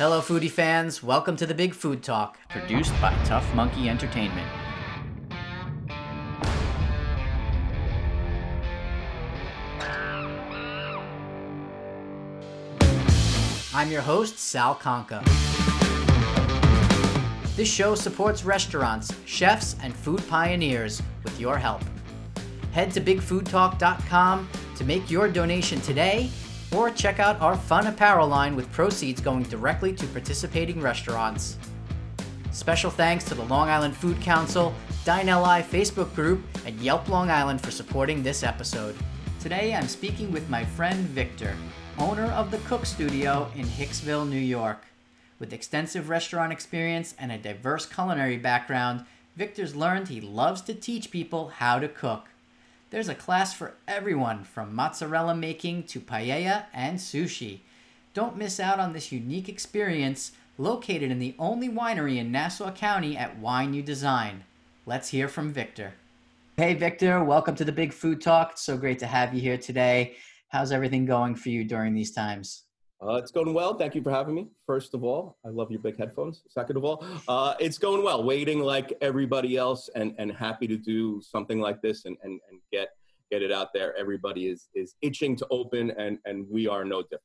Hello, foodie fans. Welcome to the Big Food Talk, produced by Tough Monkey Entertainment. I'm your host, Sal Conca. This show supports restaurants, chefs, and food pioneers with your help. Head to bigfoodtalk.com to make your donation today or check out our fun apparel line with proceeds going directly to participating restaurants. Special thanks to the Long Island Food Council, DineLI Facebook group, and Yelp Long Island for supporting this episode. Today I'm speaking with my friend Victor, owner of the Cook's Studio in Hicksville, New York. With extensive restaurant experience and a diverse culinary background, Victor's learned he loves to teach people how to cook. There's a class for everyone from mozzarella making to paella and sushi. Don't miss out on this unique experience located in the only winery in Nassau County at wineUdesign. Let's hear from Victor. Hey, Victor, welcome to the Big Food Talk. It's so great to have you here today. How's everything going for you during these times? Uh, it's going well. Thank you for having me. First of all, I love your big headphones. Second of all, uh, it's going well. Waiting like everybody else, and and happy to do something like this and and, and get get it out there. Everybody is is itching to open, and and we are no different.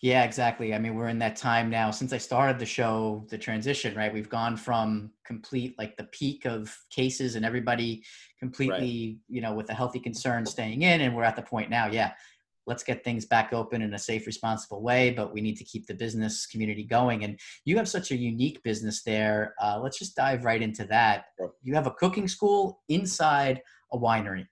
Yeah, exactly. I mean, we're in that time now. Since I started the show, the transition, right? We've gone from complete like the peak of cases and everybody completely, right. you know, with a healthy concern staying in, and we're at the point now. Yeah, let's get things back open in a safe responsible way but we need to keep the business community going. And you have such a unique business there. Uh, let's just dive right into that. You have a cooking school inside a winery.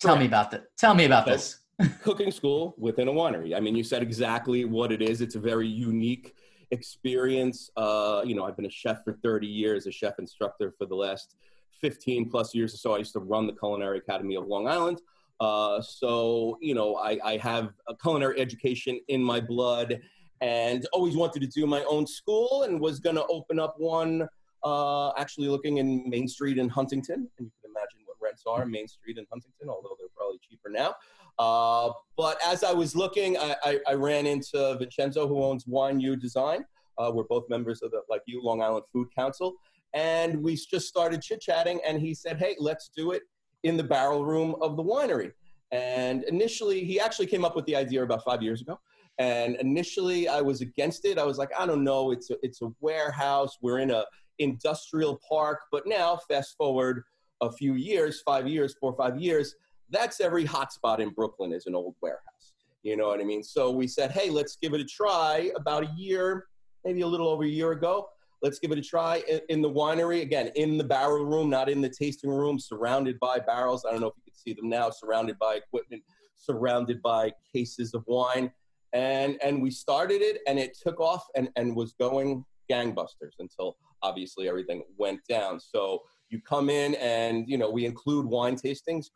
Tell Correct. me about that tell me about so, this. cooking school within a winery. I mean you said exactly what it is. It's a very unique experience. Uh, you know i've been a chef for 30 years a chef instructor for the last 15 plus years or so. I used to run the culinary academy of long island uh, so, you know, I, I have a culinary education in my blood and always wanted to do my own school and was going to open up one uh, actually looking in Main Street in Huntington. And you can imagine what rents are Main Street in Huntington, although they're probably cheaper now. Uh, but as I was looking, I, I, I, ran into Vincenzo, who owns wineUdesign. Uh, we're both members of the, like you, Long Island Food Council. And we just started chit chatting, and he said, Hey, let's do it in the barrel room of the winery. And initially, he actually came up with the idea about five years ago. And initially, I was against it. I was like, I don't know, it's a, it's a warehouse. We're in a industrial park. But now, fast forward a few years, five years, four or five years, that's every hotspot in Brooklyn is an old warehouse. You know what I mean? So we said, hey, let's give it a try. About a year, maybe a little over a year ago, Let's give it a try in the winery. Again, in the barrel room, not in the tasting room, surrounded by barrels. I don't know if you can see them now, surrounded by equipment, surrounded by cases of wine. And, and we started it and it took off and, and was going gangbusters until obviously everything went down. So you come in and, you know, we include wine tastings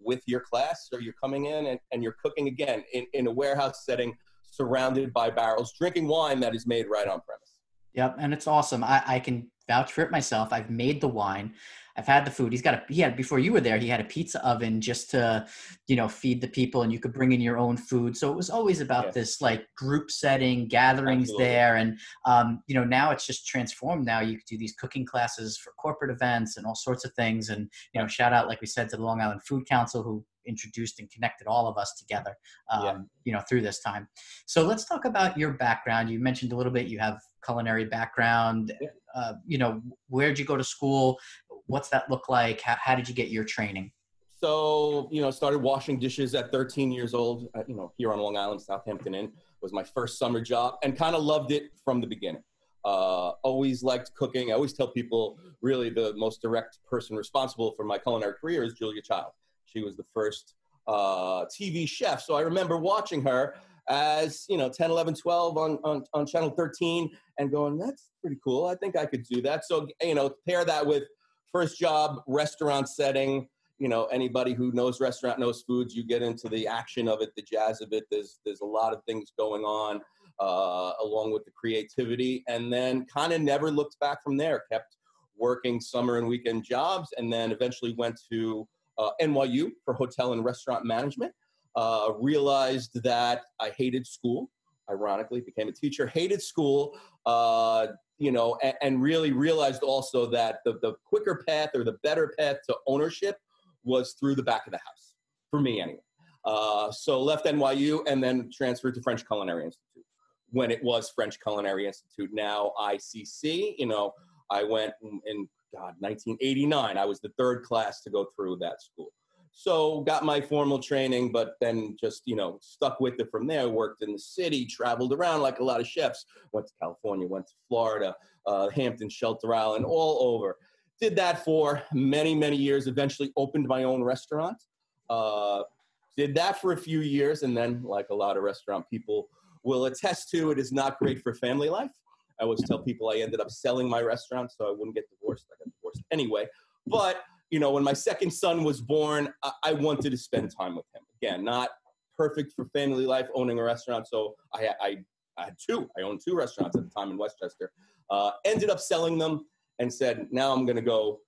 with your class. So you're coming in and, and you're cooking again in, in a warehouse setting surrounded by barrels, drinking wine that is made right on premise. Yep, and it's awesome. I, I can vouch for it myself. I've made the wine. I've had the food. He's got a he had before you were there. He had a pizza oven just to, you know, feed the people, and you could bring in your own food. So it was always about yeah. this like group setting, gatherings Absolutely. there, and um, you know now it's just transformed. Now you do these cooking classes for corporate events and all sorts of things. And you know, shout out like we said to the Long Island Food Council who introduced and connected all of us together, um, yeah. you know, through this time. So let's talk about your background. You mentioned a little bit. You have culinary background. Yeah. Uh, you know, where'd you go to school? What's that look like? How, how did you get your training? So, you know, started washing dishes at 13 years old, uh, you know, here on Long Island, Southampton Inn was my first summer job and kind of loved it from the beginning. Uh, always liked cooking. I always tell people really the most direct person responsible for my culinary career is Julia Child. She was the first uh, TV chef. So I remember watching her as, you know, 10, 11, 12 on, on, on channel 13 and going, that's pretty cool. I think I could do that. So, you know, pair that with first job, restaurant setting, you know, anybody who knows restaurant knows foods, you get into the action of it, the jazz of it. There's, there's a lot of things going on uh, along with the creativity and then kind of never looked back from there, kept working summer and weekend jobs and then eventually went to uh, NYU for hotel and restaurant management. Uh, realized that I hated school. ironically, became a teacher, hated school, uh, you know, and, and, really realized also that the, the quicker path or the better path to ownership was through the back of the house, for me anyway. Uh, so left NYU and then transferred to French Culinary Institute when it was French Culinary Institute, now ICC. You know, I went in, God, 1989. I was the third class to go through that school. So got my formal training, but then just, you know, stuck with it from there. Worked in the city, traveled around like a lot of chefs. Went to California, went to Florida, uh, Hampton, Shelter Island, all over. Did that for many, many years. Eventually opened my own restaurant. Uh, did that for a few years, and then, like a lot of restaurant people will attest to, it is not great for family life. I always tell people I ended up selling my restaurant so I wouldn't get divorced. I got divorced anyway. But you know, when my second son was born, I, wanted to spend time with him. Again, not perfect for family life, owning a restaurant. So I, I, I had two. I owned two restaurants at the time in Westchester. Uh, ended up selling them and said, now I'm going to go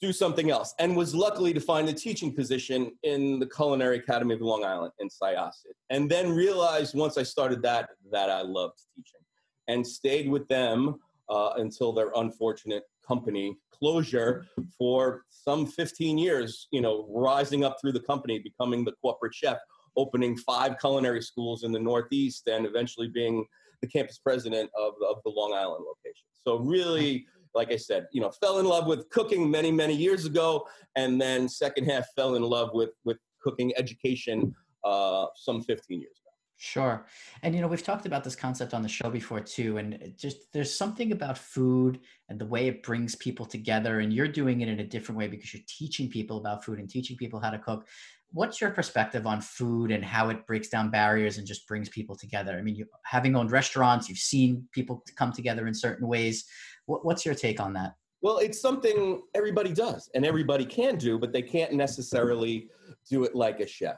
do something else. And was luckily to find a teaching position in the Culinary Academy of Long Island in Syosset. And then realized once I started that, that I loved teaching and stayed with them uh, until their unfortunate company closure for some 15 years, you know, rising up through the company, becoming the corporate chef, opening five culinary schools in the Northeast, and eventually being the campus president of, of the Long Island location. So really, like I said, you know, fell in love with cooking many, many years ago, and then second half fell in love with with cooking education uh, some 15 years Sure. And you know, we've talked about this concept on the show before too and uh, just there's something about food and the way it brings people together and you're doing it in a different way because you're teaching people about food and teaching people how to cook. What's your perspective on food and how it breaks down barriers and just brings people together? I mean, you having owned restaurants, you've seen people come together in certain ways. What, what's your take on that? Well, it's something everybody does and everybody can do, but they can't necessarily do it like a chef.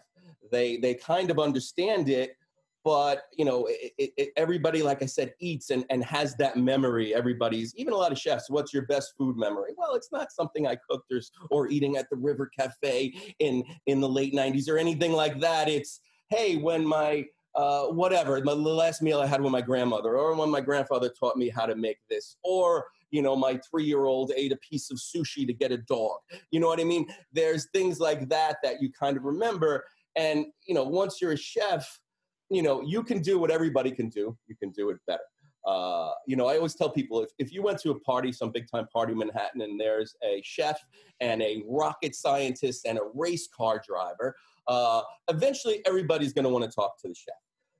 They they kind of understand it but you know it, it, everybody like i said eats and, and has that memory. Everybody's even a lot of chefs what's your best food memory? Well it's not something i cooked or, or eating at the river cafe in in the late 90s or anything like that. It's hey when my uh, whatever the last meal i had with my grandmother or when my grandfather taught me how to make this or you know my three year old ate a piece of sushi to get a dog. You know what i mean? There's things like that that you kind of remember. And you know once you're a chef you know, you can do what everybody can do. You can do it better. Uh, you know, I always tell people if, if you went to a party, some big time party in Manhattan, and there's a chef and a rocket scientist and a race car driver, uh, eventually everybody's going to want to talk to the chef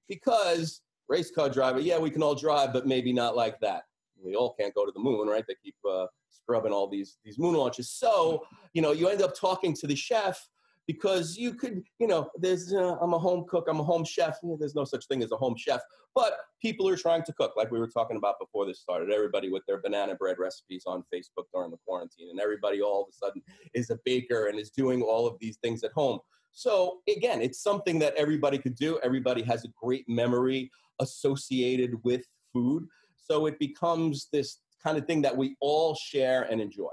because race car driver, yeah, we can all drive, but maybe not like that. We all can't go to the moon, right? They keep uh, scrubbing all these these moon launches. So, you know, you end up talking to the chef because you could, you know, there's, uh, I'm a home cook, I'm a home chef. There's no such thing as a home chef, but people are trying to cook, like we were talking about before this started. Everybody with their banana bread recipes on Facebook during the quarantine, and everybody all of a sudden is a baker and is doing all of these things at home. So again, it's something that everybody could do. Everybody has a great memory associated with food. So it becomes this kind of thing that we all share and enjoy.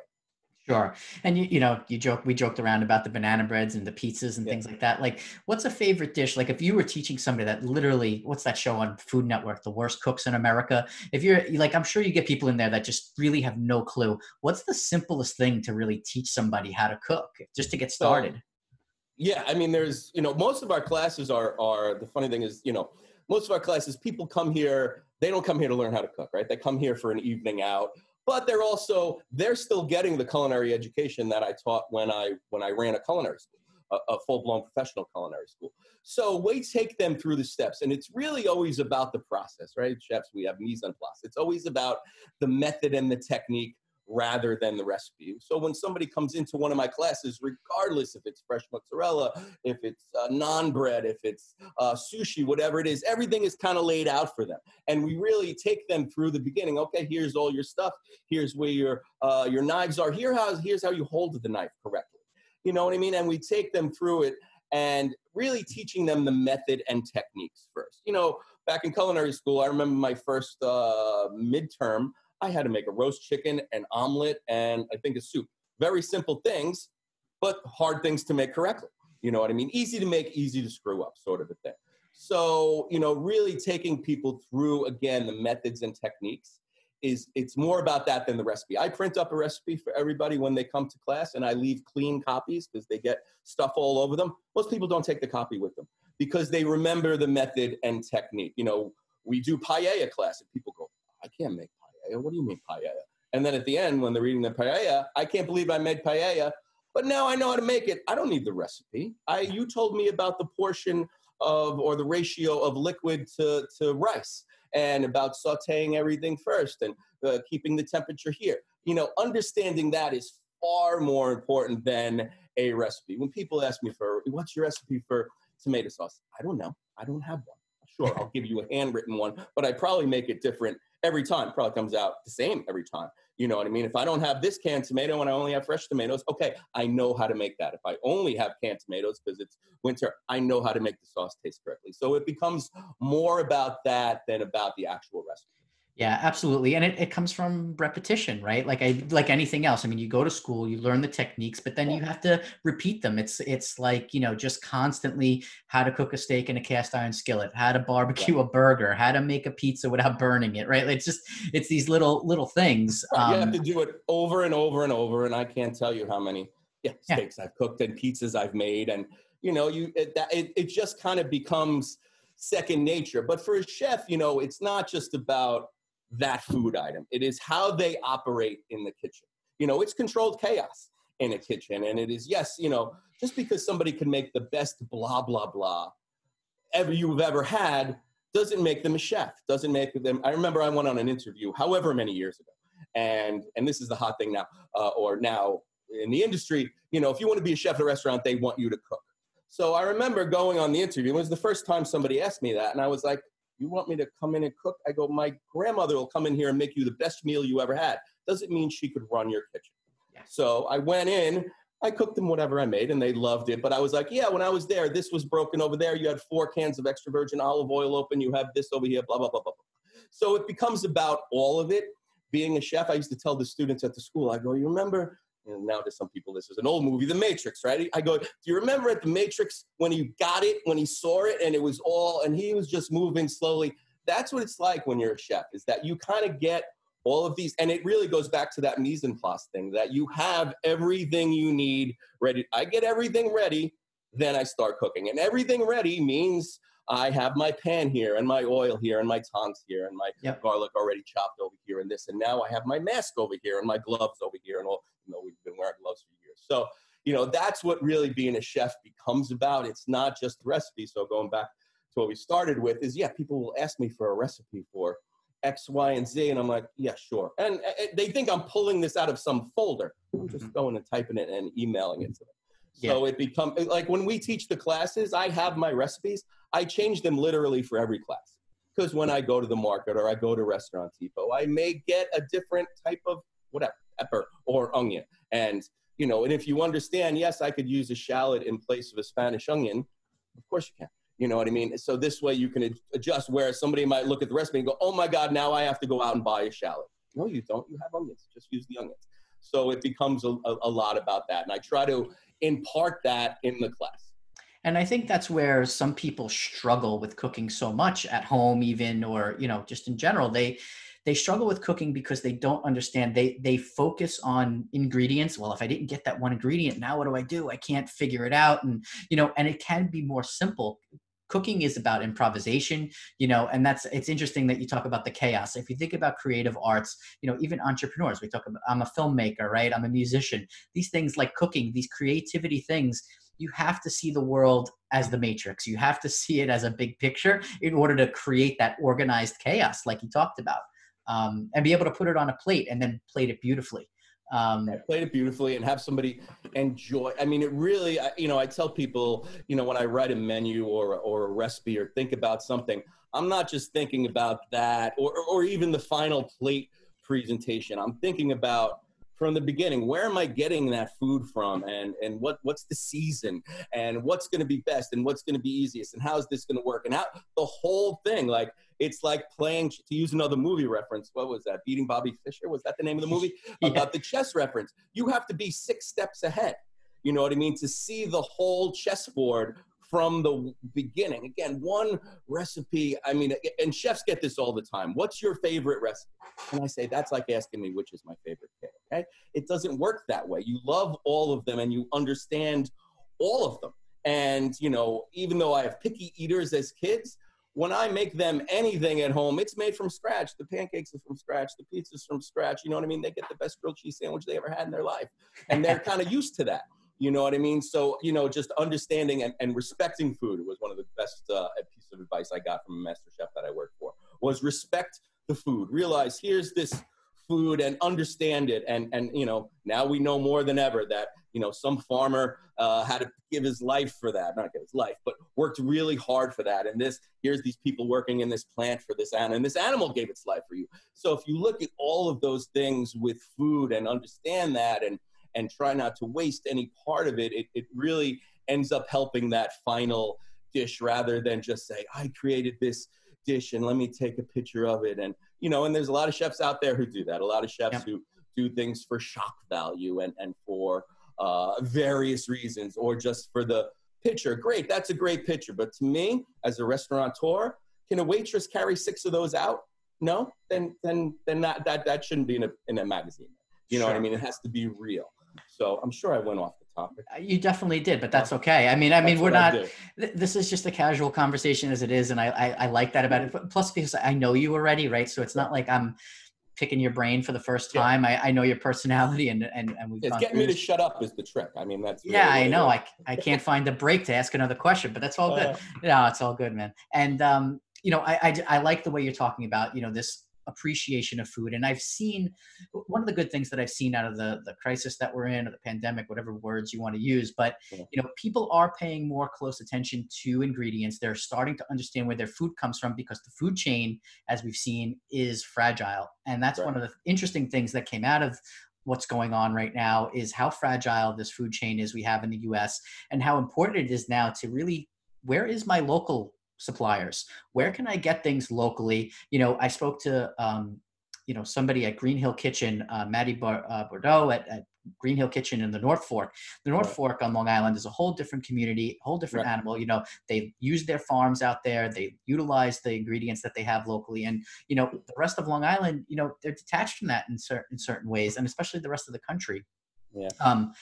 Sure. And you, you know, you joke, we joked around about the banana breads and the pizzas and yeah. things like that. Like, what's a favorite dish? Like, if you were teaching somebody that literally, what's that show on Food Network, The Worst Cooks in America? If you're like, I'm sure you get people in there that just really have no clue. What's the simplest thing to really teach somebody how to cook just to get started? So, yeah. I mean, there's, you know, most of our classes are, are the funny thing is, you know, most of our classes, people come here, they don't come here to learn how to cook, right? They come here for an evening out but they're also they're still getting the culinary education that I taught when I when I ran a culinary school, a, a full-blown professional culinary school. So we take them through the steps, and it's really always about the process, right? Chefs, we have mise en place. It's always about the method and the technique rather than the recipe. So when somebody comes into one of my classes, regardless if it's fresh mozzarella, if it's uh, naan bread, if it's uh, sushi, whatever it is, everything is kind of laid out for them. And we really take them through the beginning. Okay, here's all your stuff. Here's where your uh, your knives are. Here how, here's how you hold the knife correctly. You know what I mean? And we take them through it and really teaching them the method and techniques first. You know, back in culinary school, I remember my first uh, midterm. I had to make a roast chicken, an omelet, and I think a soup. Very simple things, but hard things to make correctly. You know what I mean? Easy to make, easy to screw up, sort of a thing. So, you know, really taking people through again the methods and techniques is it's more about that than the recipe. I print up a recipe for everybody when they come to class and I leave clean copies because they get stuff all over them. Most people don't take the copy with them because they remember the method and technique. You know, we do paella class and people go, I can't make paella. What do you mean paella? And then at the end, when they're eating the paella, I can't believe I made paella, but now I know how to make it. I don't need the recipe. I you told me about the portion of or the ratio of liquid to, to rice and about sauteing everything first and uh, keeping the temperature here. You know, understanding that is far more important than a recipe. When people ask me for what's your recipe for tomato sauce, I don't know. I don't have one. Sure, I'll give you a handwritten one, but I probably make it different every time. Probably comes out the same every time. You know what I mean? If I don't have this canned tomato and I only have fresh tomatoes, okay, I know how to make that. If I only have canned tomatoes because it's winter, I know how to make the sauce taste correctly. So it becomes more about that than about the actual recipe. Yeah, absolutely. And it, it comes from repetition, right? Like I like anything else. I mean, you go to school, you learn the techniques, but then you have to repeat them. It's it's like, you know, just constantly how to cook a steak in a cast iron skillet, how to barbecue a burger, how to make a pizza without burning it, right? It's just it's these little little things. Um, you have um, to do it over and over and over. And I can't tell you how many yeah, steaks yeah. I've cooked and pizzas I've made. And you know, you it, that, it, it just kind of becomes second nature. But for a chef, you know, it's not just about that food item. It is how they operate in the kitchen. You know, it's controlled chaos in a kitchen. And it is, yes, you know, just because somebody can make the best blah, blah, blah ever you've ever had doesn't make them a chef, doesn't make them. I remember I went on an interview however many years ago. And, and this is the hot thing now, uh, or now in the industry, you know, if you want to be a chef at a restaurant, they want you to cook. So I remember going on the interview. It was the first time somebody asked me that. And I was like, you want me to come in and cook? I go, my grandmother will come in here and make you the best meal you ever had. Doesn't mean she could run your kitchen. Yeah. So I went in, I cooked them whatever I made, and they loved it. But I was like, yeah, when I was there, this was broken over there. You had four cans of extra virgin olive oil open. You have this over here, Blah blah, blah, blah, blah. So it becomes about all of it. Being a chef, I used to tell the students at the school, I go, you remember and now to some people this is an old movie the matrix right? I go do you remember at the matrix when he got it when he saw it and it was all and he was just moving slowly? That's what it's like when you're a chef is that you kind of get all of these and it really goes back to that mise en place thing that you have everything you need ready. I get everything ready then i start cooking. And everything ready means I have my pan here and my oil here and my tongs here and my yep. garlic already chopped over here and this. And now I have my mask over here and my gloves over here and all, you know, we've been wearing gloves for years. So, you know, that's what really being a chef becomes about. It's not just recipe. So going back to what we started with is, yeah, people will ask me for a recipe for X, Y, and Z. And I'm like, yeah, sure. And uh, they think I'm pulling this out of some folder. I'm just mm-hmm. going and typing it and emailing it to them. So yeah. it becomes like when we teach the classes, I have my recipes. I change them literally for every class. Because when I go to the market or I go to Restaurant Depot, I may get a different type of whatever, pepper or onion. And, you know, and if you understand, yes, I could use a shallot in place of a Spanish onion. Of course you can. You know what I mean? So this way you can adjust where somebody might look at the recipe and go, oh my God, now I have to go out and buy a shallot. No, you don't. You have onions. Just use the onions. So it becomes a, a, a lot about that. And I try to impart that in the class. And I think that's where some people struggle with cooking so much at home, even or you know, just in general. They they struggle with cooking because they don't understand. They they focus on ingredients. Well, if I didn't get that one ingredient, now what do I do? I can't figure it out. And you know, and it can be more simple cooking is about improvisation you know and that's it's interesting that you talk about the chaos. If you think about creative arts you know even entrepreneurs we talk about i'm a filmmaker right? I'm a musician. These things like cooking these creativity things you have to see the world as the matrix. You have to see it as a big picture in order to create that organized chaos like you talked about um, and be able to put it on a plate and then plate it beautifully um, played it beautifully and have somebody enjoy. I mean, it really, you know, I tell people, you know, when I write a menu or, or a recipe or think about something, I'm not just thinking about that or, or even the final plate presentation. I'm thinking about from the beginning where am i getting that food from and and what what's the season and what's going to be best and what's going to be easiest and how is this going to work and how the whole thing like it's like playing to use another movie reference what was that beating bobby fischer was that the name of the movie yeah. about the chess reference you have to be six steps ahead you know what i mean to see the whole chessboard from the beginning. Again, one recipe, I mean, and chefs get this all the time. What's your favorite recipe? And I say, that's like asking me which is my favorite cake, okay? It doesn't work that way. You love all of them and you understand all of them. And, you know, even though I have picky eaters as kids, when I make them anything at home, it's made from scratch. The pancakes are from scratch. The pizza's from scratch. You know what I mean? They get the best grilled cheese sandwich they ever had in their life. And they're kind of used to that. You know what I mean? So, you know, just understanding and, and respecting food was one of the best uh, piece of advice I got from a master chef that I worked for was respect the food. Realize here's this food and understand it. And, and, you know, now we know more than ever that, you know, some farmer uh, had to give his life for that, not give his life, but worked really hard for that. And this, here's these people working in this plant for this animal, and this animal gave its life for you. So if you look at all of those things with food and understand that and, and try not to waste any part of it, it, it really ends up helping that final dish rather than just say, I created this dish and let me take a picture of it. And, you know, and there's a lot of chefs out there who do that. A lot of chefs who do things for shock value and, and for uh, various reasons or just for the picture. Great, that's a great picture. But to me, as a restaurateur, can a waitress carry six of those out? No, then then then that that, that shouldn't be in a in a magazine. You know sure. what I mean? It has to be real. So I'm sure I went off the topic. Uh, you definitely did, but that's okay. I mean, I mean, we're not. Th- this is just a casual conversation as it is, and I, I, I like that about it. Plus, because I know you already, right? So it's not like I'm picking your brain for the first time. Yeah. I, I know your personality, and and and we've. It's getting me to shut up is the trick. I mean, that's. Really yeah, I know. I I can't find the break to ask another question, but that's all good. Uh, no, it's all good, man. And um, you know, I, I I like the way you're talking about you know this appreciation of food. And I've seen one of the good things that I've seen out of the the crisis that we're in or the pandemic, whatever words you want to use, but you know, people are paying more close attention to ingredients. They're starting to understand where their food comes from because the food chain, as we've seen, is fragile. And that's right. one of the interesting things that came out of what's going on right now is how fragile this food chain is we have in the US and how important it is now to really where is my local suppliers? Where can I get things locally? You know, I spoke to um, you know somebody at Green Hill Kitchen, uh, Maddie Bar- uh, Bordeaux at, at, Green Hill Kitchen in the North Fork. The North right. Fork on Long Island is a whole different community, a whole different right. animal. You know, they use their farms out there. They utilize the ingredients that they have locally, and you know, the rest of Long Island, you know, they're detached from that in certain in certain ways, and especially the rest of the country. Yeah. Um,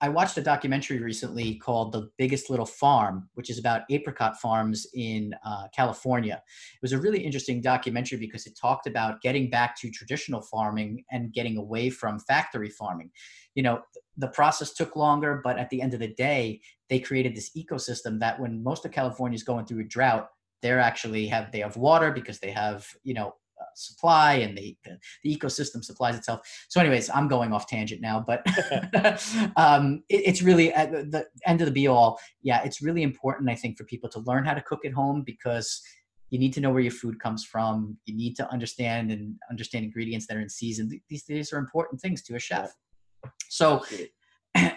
I watched a documentary recently called The Biggest Little Farm, which is about apricot farms in uh, California. It was a really interesting documentary because it talked about getting back to traditional farming and getting away from factory farming. You know, the process took longer, but at the end of the day, they created this ecosystem that when most of California is going through a drought, they're actually have they have water because they have you know uh, supply and the, the, the ecosystem supplies itself. So, anyways, I'm going off tangent now, but um, it, it's really at the end of the be all. Yeah, it's really important, I think, for people to learn how to cook at home because you need to know where your food comes from. You need to understand and understand ingredients that are in season. These these are important things to a chef. So.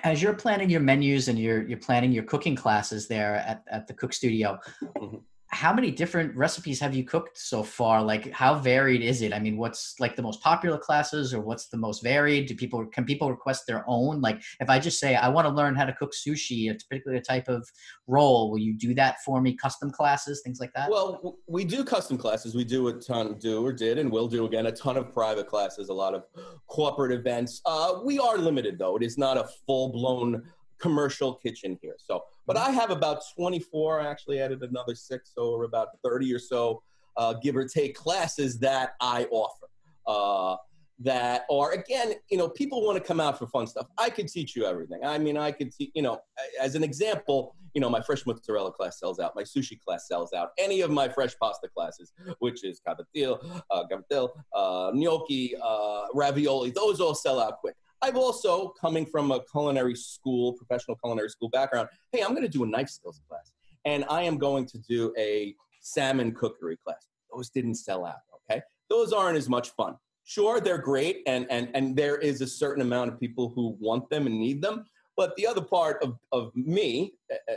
As you're planning your menus and you're you're planning your cooking classes there at, at the Cook's Studio, mm-hmm how many different recipes have you cooked so far? Like how varied is it? I mean what's like the most popular classes or what's the most varied? Do people can people request their own? Like if i just say i want to learn how to cook sushi it's particularly a particular type of roll will you do that for me? Custom classes things like that? Well we do custom classes. We do a ton do or did and will do again a ton of private classes a lot of corporate events. Uh, we are limited though. It is not a full-blown commercial kitchen here. So, but I have about 24, I actually added another six, so we're about 30 or so, uh, give or take, classes that I offer. Uh, that are again, you know, people want to come out for fun stuff. I could teach you everything. I mean, I could teach, you know, as an example, you know, my fresh mozzarella class sells out, my sushi class sells out, any of my fresh pasta classes, which is cavatello, uh, cavatello, uh, gnocchi, uh, ravioli, those all sell out quick. I've also, coming from a culinary school, professional culinary school background, hey, I'm going to do a knife skills class. And I am going to do a salmon cookery class. Those didn't sell out, okay? Those aren't as much fun. Sure, they're great, and, and, and there is a certain amount of people who want them and need them. But the other part of, of me,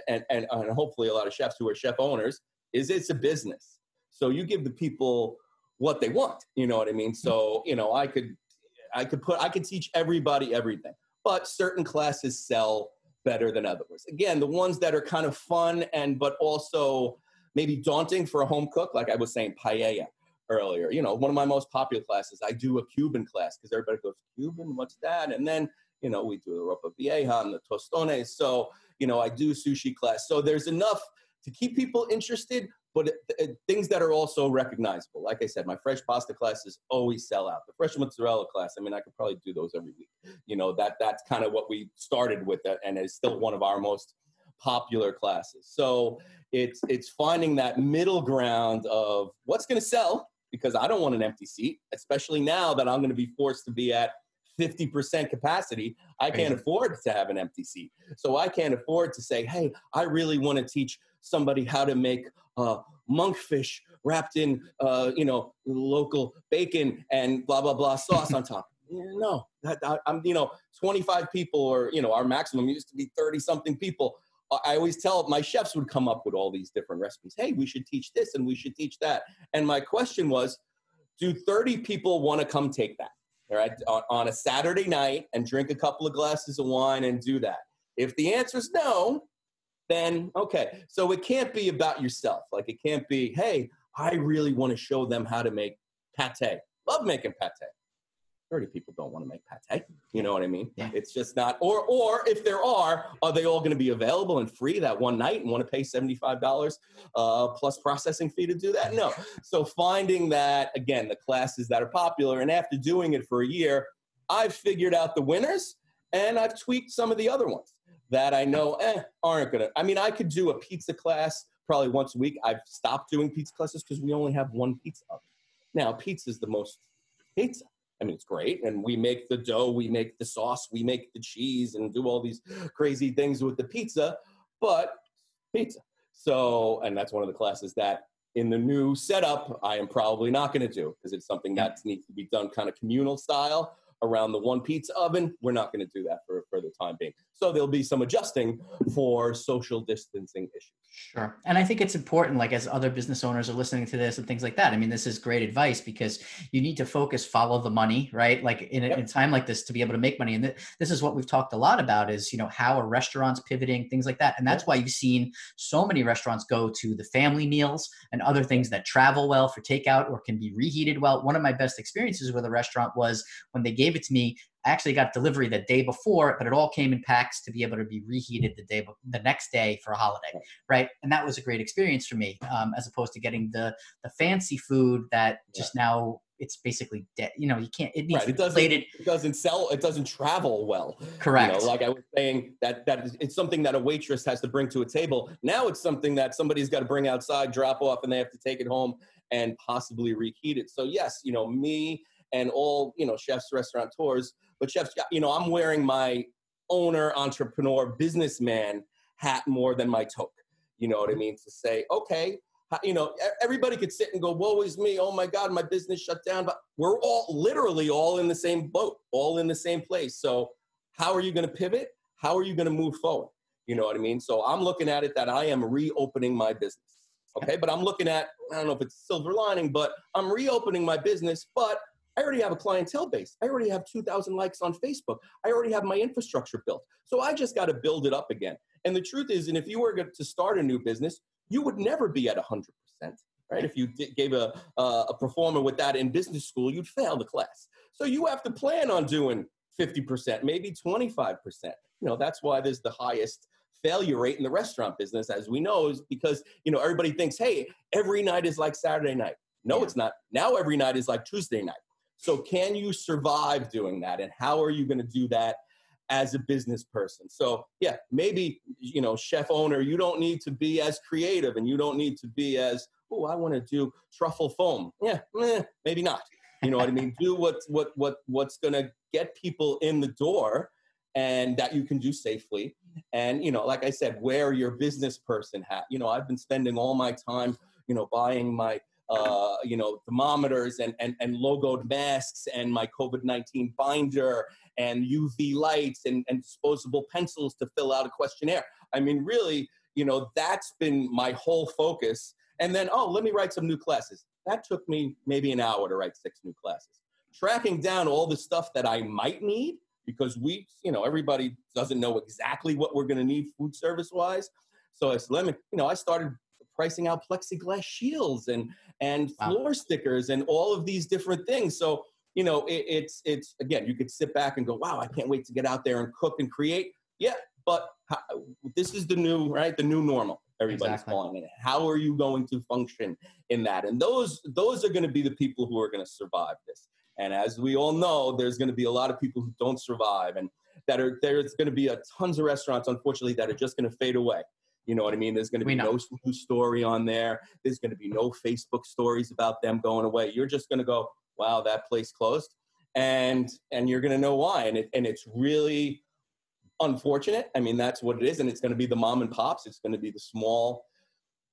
and, and, and hopefully a lot of chefs who are chef owners, is it's a business. So you give the people what they want. You know what I mean? So, you know, I could I could put I could teach everybody everything, but certain classes sell better than others. Again, the ones that are kind of fun and but also maybe daunting for a home cook, like I was saying, paella earlier. You know, one of my most popular classes, I do a Cuban class because everybody goes, Cuban, what's that? And then, you know, we do the ropa vieja and the tostones. So, you know, I do sushi class. So there's enough to keep people interested, but things that are also recognizable. Like I said, my fresh pasta classes always sell out. The fresh mozzarella class, I mean, I could probably do those every week. You know, that that's kind of what we started with, and is still one of our most popular classes. So it's it's finding that middle ground of what's going to sell because I don't want an empty seat, especially now that I'm going to be forced to be at 50% capacity. I can't afford to have an empty seat. So I can't afford to say, hey, I really want to teach somebody how to make uh, monkfish wrapped in, uh, you know, local bacon and blah, blah, blah sauce on top. No, that, I, I'm, you know, 25 people or, you know, our maximum used to be 30 something people. I always tell my chefs would come up with all these different recipes. Hey, we should teach this and we should teach that. And my question was, do 30 people want to come take that? All right, on, on a Saturday night and drink a couple of glasses of wine and do that. If the answer is no, then okay. So it can't be about yourself. Like it can't be, hey, I really want to show them how to make pate. Love making pate. 30 people don't want to make pate. You know what I mean? Yeah. It's just not, or, or if there are, are they all going to be available and free that one night and want to pay $75 uh, plus processing fee to do that? No. So finding that, again, the classes that are popular, and after doing it for a year, I've figured out the winners and I've tweaked some of the other ones that I know eh, aren't gonna. I mean, I could do a pizza class probably once a week. I've stopped doing pizza classes because we only have one pizza oven. Now, pizza is the most pizza. I mean, it's great, and we make the dough, we make the sauce, we make the cheese, and do all these crazy things with the pizza. But pizza. So, and that's one of the classes that in the new setup I am probably not going to do because it's something that needs to be done kind of communal style around the one pizza oven. We're not going to do that for, for the time being. So there'll be some adjusting for social distancing issues. Sure. And I think it's important, like as other business owners are listening to this and things like that. I mean, this is great advice because you need to focus, follow the money, right? Like in a, yep. in time like this to be able to make money. And th- this is what we've talked a lot about is, you know, how are restaurants pivoting, things like that. And that's why you've seen so many restaurants go to the family meals and other things that travel well for takeout or can be reheated well. One of my best experiences with a restaurant was when they gave it to me I actually got delivery the day before, but it all came in packs to be able to be reheated the day the next day for a holiday, right? And that was a great experience for me, um, as opposed to getting the the fancy food that just yeah. now it's basically dead. You know, you can't. It needs right. it doesn't, plated. It doesn't sell. It doesn't travel well. Correct. You know, like I was saying, that that is, it's something that a waitress has to bring to a table. Now it's something that somebody's got to bring outside, drop off, and they have to take it home and possibly reheat it. So yes, you know, me and all you know chefs restaurateurs but chefs you know i'm wearing my owner entrepreneur businessman hat more than my toque. You know what i mm-hmm. mean? To say okay you know everybody could sit and go woe is me. Oh my god my business shut down. But we're all literally all in the same boat all in the same place. So how are you going to pivot? How are you going to move forward? You know what i mean? So i'm looking at it that i am reopening my business. Okay? But i'm looking at i don't know if it's silver lining but i'm reopening my business but I already have a clientele base. I already have 2,000 likes on Facebook. I already have my infrastructure built. So I just got to build it up again. And the truth is, and if you were to start a new business, you would never be at 100%. Right? If you gave a, uh, a pro forma with that in business school, you'd fail the class. So you have to plan on doing 50%, maybe 25%. You know, that's why there's the highest failure rate in the restaurant business, as we know, is because, you know, everybody thinks, hey, every night is like Saturday night. No, yeah. it's not. Now every night is like Tuesday night. So, can you survive doing that? And how are you going to do that as a business person? So, yeah, maybe, you know, chef owner, you don't need to be as creative and you don't need to be as, oh, I want to do truffle foam. Yeah, eh, maybe not. You know what I mean? do what, what, what, what's going to get people in the door and that you can do safely. And, you know, like I said, wear your business person hat. You know, I've been spending all my time, you know, buying my uh, you know, thermometers and, and, and logoed masks and my COVID-19 binder and UV lights and, and disposable pencils to fill out a questionnaire. I mean, really, you know, that's been my whole focus. And then, oh, let me write some new classes. That took me maybe an hour to write six new classes. Tracking down all the stuff that I might need because we, you know, everybody doesn't know exactly what we're going to need food service wise. So I said, let me, you know, I started pricing out plexiglass shields and and wow. floor stickers and all of these different things. So you know, it, it's it's again, you could sit back and go, wow, I can't wait to get out there and cook and create. Yeah, but how, this is the new right, the new normal. Everybody's exactly. calling it. How are you going to function in that? And those those are going to be the people who are going to survive this. And as we all know, there's going to be a lot of people who don't survive, and that are there's going to be a tons of restaurants, unfortunately, that are just going to fade away. You know what I mean? There's going to be no news story on there. There's going to be no Facebook stories about them going away. You're just going to go, wow, that place closed, and and you're going to know why. And it and it's really unfortunate. I mean, that's what it is, and it's going to be the mom and pops. It's going to be the small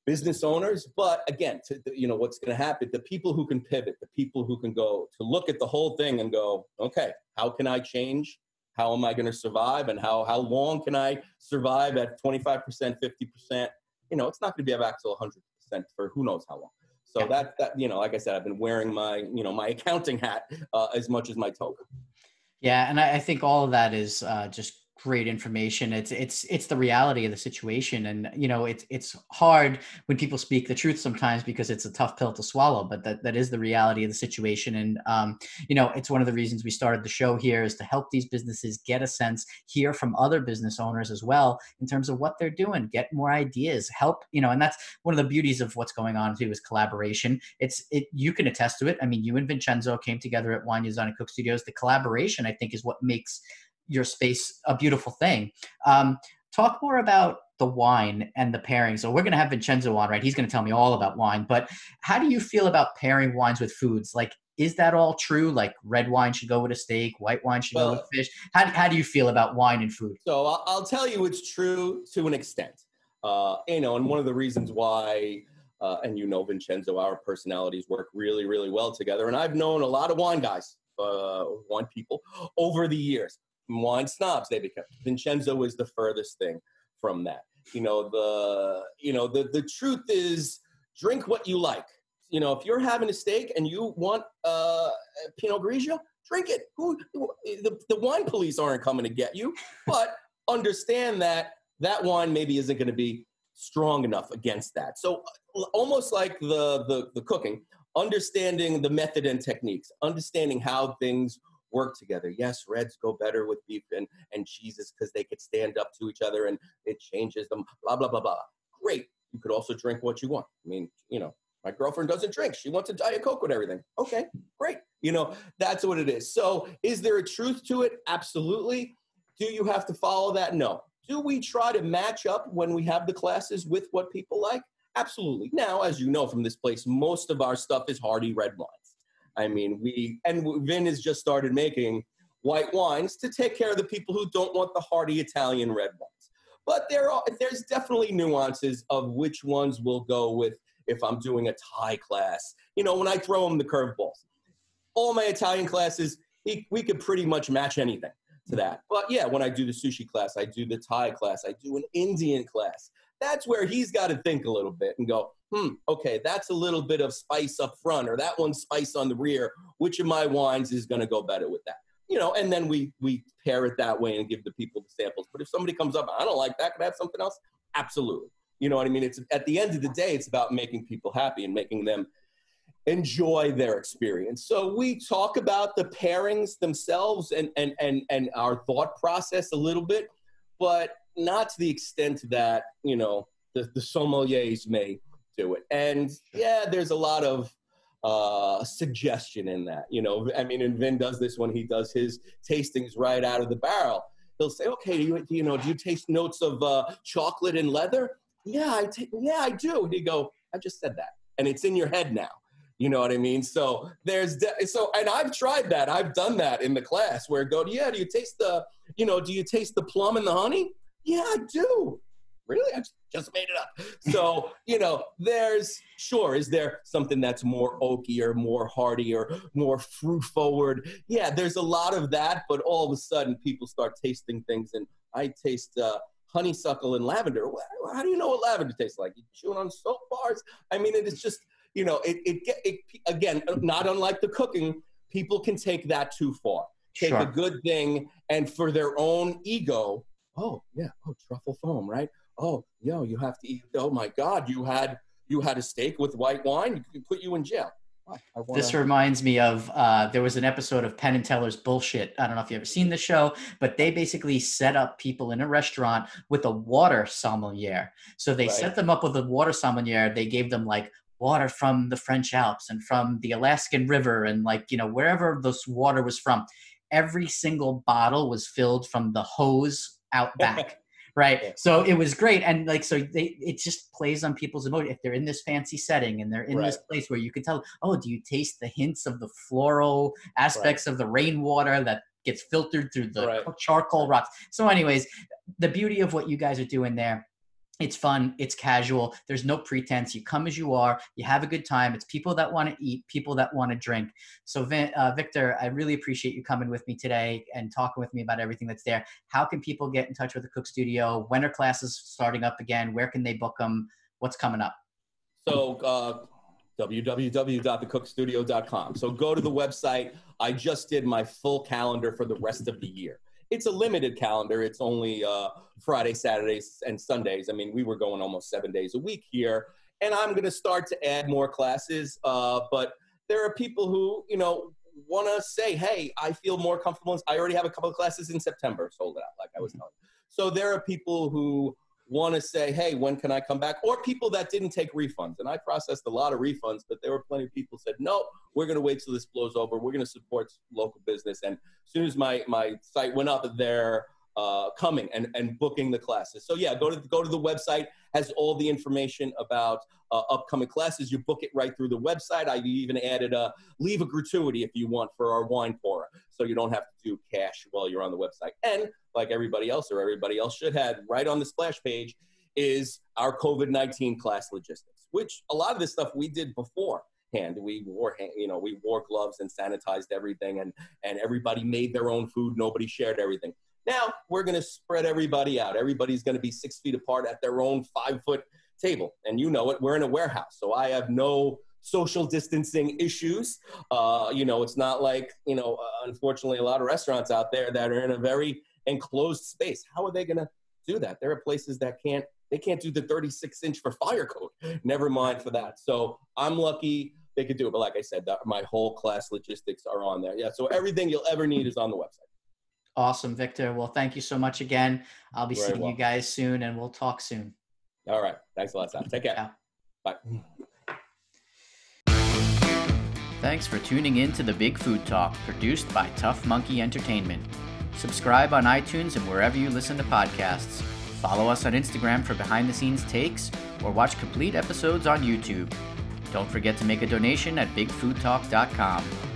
business owners. But again, to, you know what's going to happen? The people who can pivot, the people who can go to look at the whole thing and go, okay, how can I change? How am I going to survive? And how how long can I survive at 25%, 50%? You know, it's not going to be back to 100% for who knows how long. So yeah. that that you know, like I said, I've been wearing my you know my accounting hat uh, as much as my toga. Yeah, and I, I think all of that is uh, just great information. It's it's it's the reality of the situation. And you know it's it's hard when people speak the truth sometimes because it's a tough pill to swallow but that that is the reality of the situation. And um, you know it's one of the reasons we started the show here is to help these businesses get a sense hear from other business owners as well in terms of what they're doing get more ideas help you know and that's one of the beauties of what's going on too is collaboration. It's it you can attest to it. I mean you and vincenzo came together at wine design and cook studios. The collaboration i think is what makes your space a beautiful thing. Um, talk more about the wine and the pairing. So we're going to have Vincenzo on, right? He's going to tell me all about wine. But how do you feel about pairing wines with foods? Like, is that all true? Like, red wine should go with a steak, white wine should well, go with fish. How, how do you feel about wine and food? So I'll, I'll tell you, it's true to an extent. Uh, you know, and one of the reasons why. Uh, and you know Vincenzo, our personalities work really, really well together. And I've known a lot of wine guys, uh, wine people over the years wine snobs they become. Vincenzo is the furthest thing from that. You know, the you know, the the truth is drink what you like. You know, if you're having a steak and you want uh, Pinot Grigio, drink it. Who the, the wine police aren't coming to get you, but understand that that wine maybe isn't going to be strong enough against that. So almost like the, the the cooking, understanding the method and techniques, understanding how things work together. Yes, reds go better with beef and, and cheeses because they could stand up to each other and it changes them, blah, blah, blah, blah. Great. You could also drink what you want. I mean, you know, my girlfriend doesn't drink. She wants a Diet Coke with everything. Okay, great. You know, that's what it is. So, is there a truth to it? Absolutely. Do you have to follow that? No. Do we try to match up when we have the classes with what people like? Absolutely. Now, as you know from this place, most of our stuff is hearty red wine. I mean, we and Vin has just started making white wines to take care of the people who don't want the hearty Italian red wines. But there are there's definitely nuances of which ones will go with if I'm doing a Thai class. You know, when I throw them the curveballs. All my Italian classes, we could pretty much match anything to that. But yeah, when I do the sushi class, I do the Thai class, I do an Indian class. That's where he's got to think a little bit and go, hmm, okay, that's a little bit of spice up front, or that one's spice on the rear. Which of my wines is going to go better with that? You know, and then we we pair it that way and give the people the samples. But if somebody comes up, I don't like that, can I have something else? Absolutely. You know what I mean? It's at the end of the day, it's about making people happy and making them enjoy their experience. So we talk about the pairings themselves and and and and our thought process a little bit, but not to the extent that you know the, the sommeliers may to it. And yeah, there's a lot of uh, suggestion in that. You know, I mean, and Vin does this when he does his tastings right out of the barrel. He'll say, "Okay, do you, do you know? Do you taste notes of uh, chocolate and leather?" Yeah, I t- yeah, I do. And he go, "I just said that, and it's in your head now." You know what I mean? So there's de- so, and I've tried that. I've done that in the class where go, yeah, do you taste the, you know, do you taste the plum and the honey? Yeah, I do really? I just made it up. So, you know, there's sure, is there something that's more oaky or more hearty or more fruit forward? Yeah, there's a lot of that, but all of a sudden people start tasting things and I taste uh, honeysuckle and lavender. How do you know what lavender tastes like? You chewing on soap bars? I mean, it is just, you know, it, it, it, again, not unlike the cooking, people can take that too far. take Sure. a good thing and for their own ego, oh yeah, oh truffle foam, right? Oh, yo, you have to eat. Oh my God, you had you had a steak with white wine. You could put you in jail. Wanna- This reminds me of uh, there was an episode of Penn and Teller's Bullshit. I don't know if you've ever seen the show, but they basically set up people in a restaurant with a water sommelier. So they Right. set them up with a water sommelier. They gave them like water from the French Alps and from the Alaskan River and like, you know, wherever this water was from. Every single bottle was filled from the hose out back. Right. Yeah. So it was great. And like, so they, it just plays on people's emotion. If they're in this fancy setting and they're in this place where you can tell, oh, do you taste the hints of the floral aspects of the rainwater that gets filtered through the Right. charcoal rocks? So, anyways, the beauty of what you guys are doing there. It's fun. It's casual. There's no pretense. You come as you are. You have a good time. It's people that want to eat, people that want to drink. So, Vin, uh, Victor, I really appreciate you coming with me today and talking with me about everything that's there. How can people get in touch with the Cook's Studio? When are classes starting up again? Where can they book them? What's coming up? So uh, www.thecookstudio.com. So go to the website. I just did my full calendar for the rest of the year. It's a limited calendar. It's only uh, Friday, Saturdays, and Sundays. I mean, we were going almost seven days a week here, and I'm going to start to add more classes. Uh, but there are people who, you know, want to say, "Hey, I feel more comfortable." I already have a couple of classes in September sold out, like I was telling. you. So there are people who want to say, hey, when can I come back? Or people that didn't take refunds. And I processed a lot of refunds, but there were plenty of people said, no, we're going to wait till this blows over. We're going to support local business. And as soon as my, my site went up, they're uh, coming and, and booking the classes. So yeah, go to, go to the website, has all the information about uh, upcoming classes. You book it right through the website. I even added a leave a gratuity if you want for our wine pourer. So you don't have to do cash while you're on the website. And like everybody else or everybody else should have right on the splash page is our COVID-19 class logistics, which a lot of this stuff we did beforehand. We wore, you know, we wore gloves and sanitized everything and, and everybody made their own food. Nobody shared everything. Now we're going to spread everybody out. Everybody's going to be six feet apart at their own five foot table. And you know it, we're in a warehouse. So I have no social distancing issues. Uh, you know, it's not like, you know, uh, unfortunately, a lot of restaurants out there that are in a very enclosed space. How are they going to do that? There are places that can't, they can't do the 36 inch for fire code. Never mind for that. So I'm lucky they could do it. But like I said, that, my whole class logistics are on there. Yeah. So everything you'll ever need is on the website. Awesome, Victor. Well, thank you so much again. I'll be Very seeing you guys soon and we'll talk soon. All right. Thanks a lot, Sam. Take care. Yeah. Bye. Thanks for tuning in to the Big Food Talk, produced by Tough Monkey Entertainment. Subscribe on iTunes and wherever you listen to podcasts. Follow us on Instagram for behind the scenes takes or watch complete episodes on YouTube. Don't forget to make a donation at bigfoodtalk.com.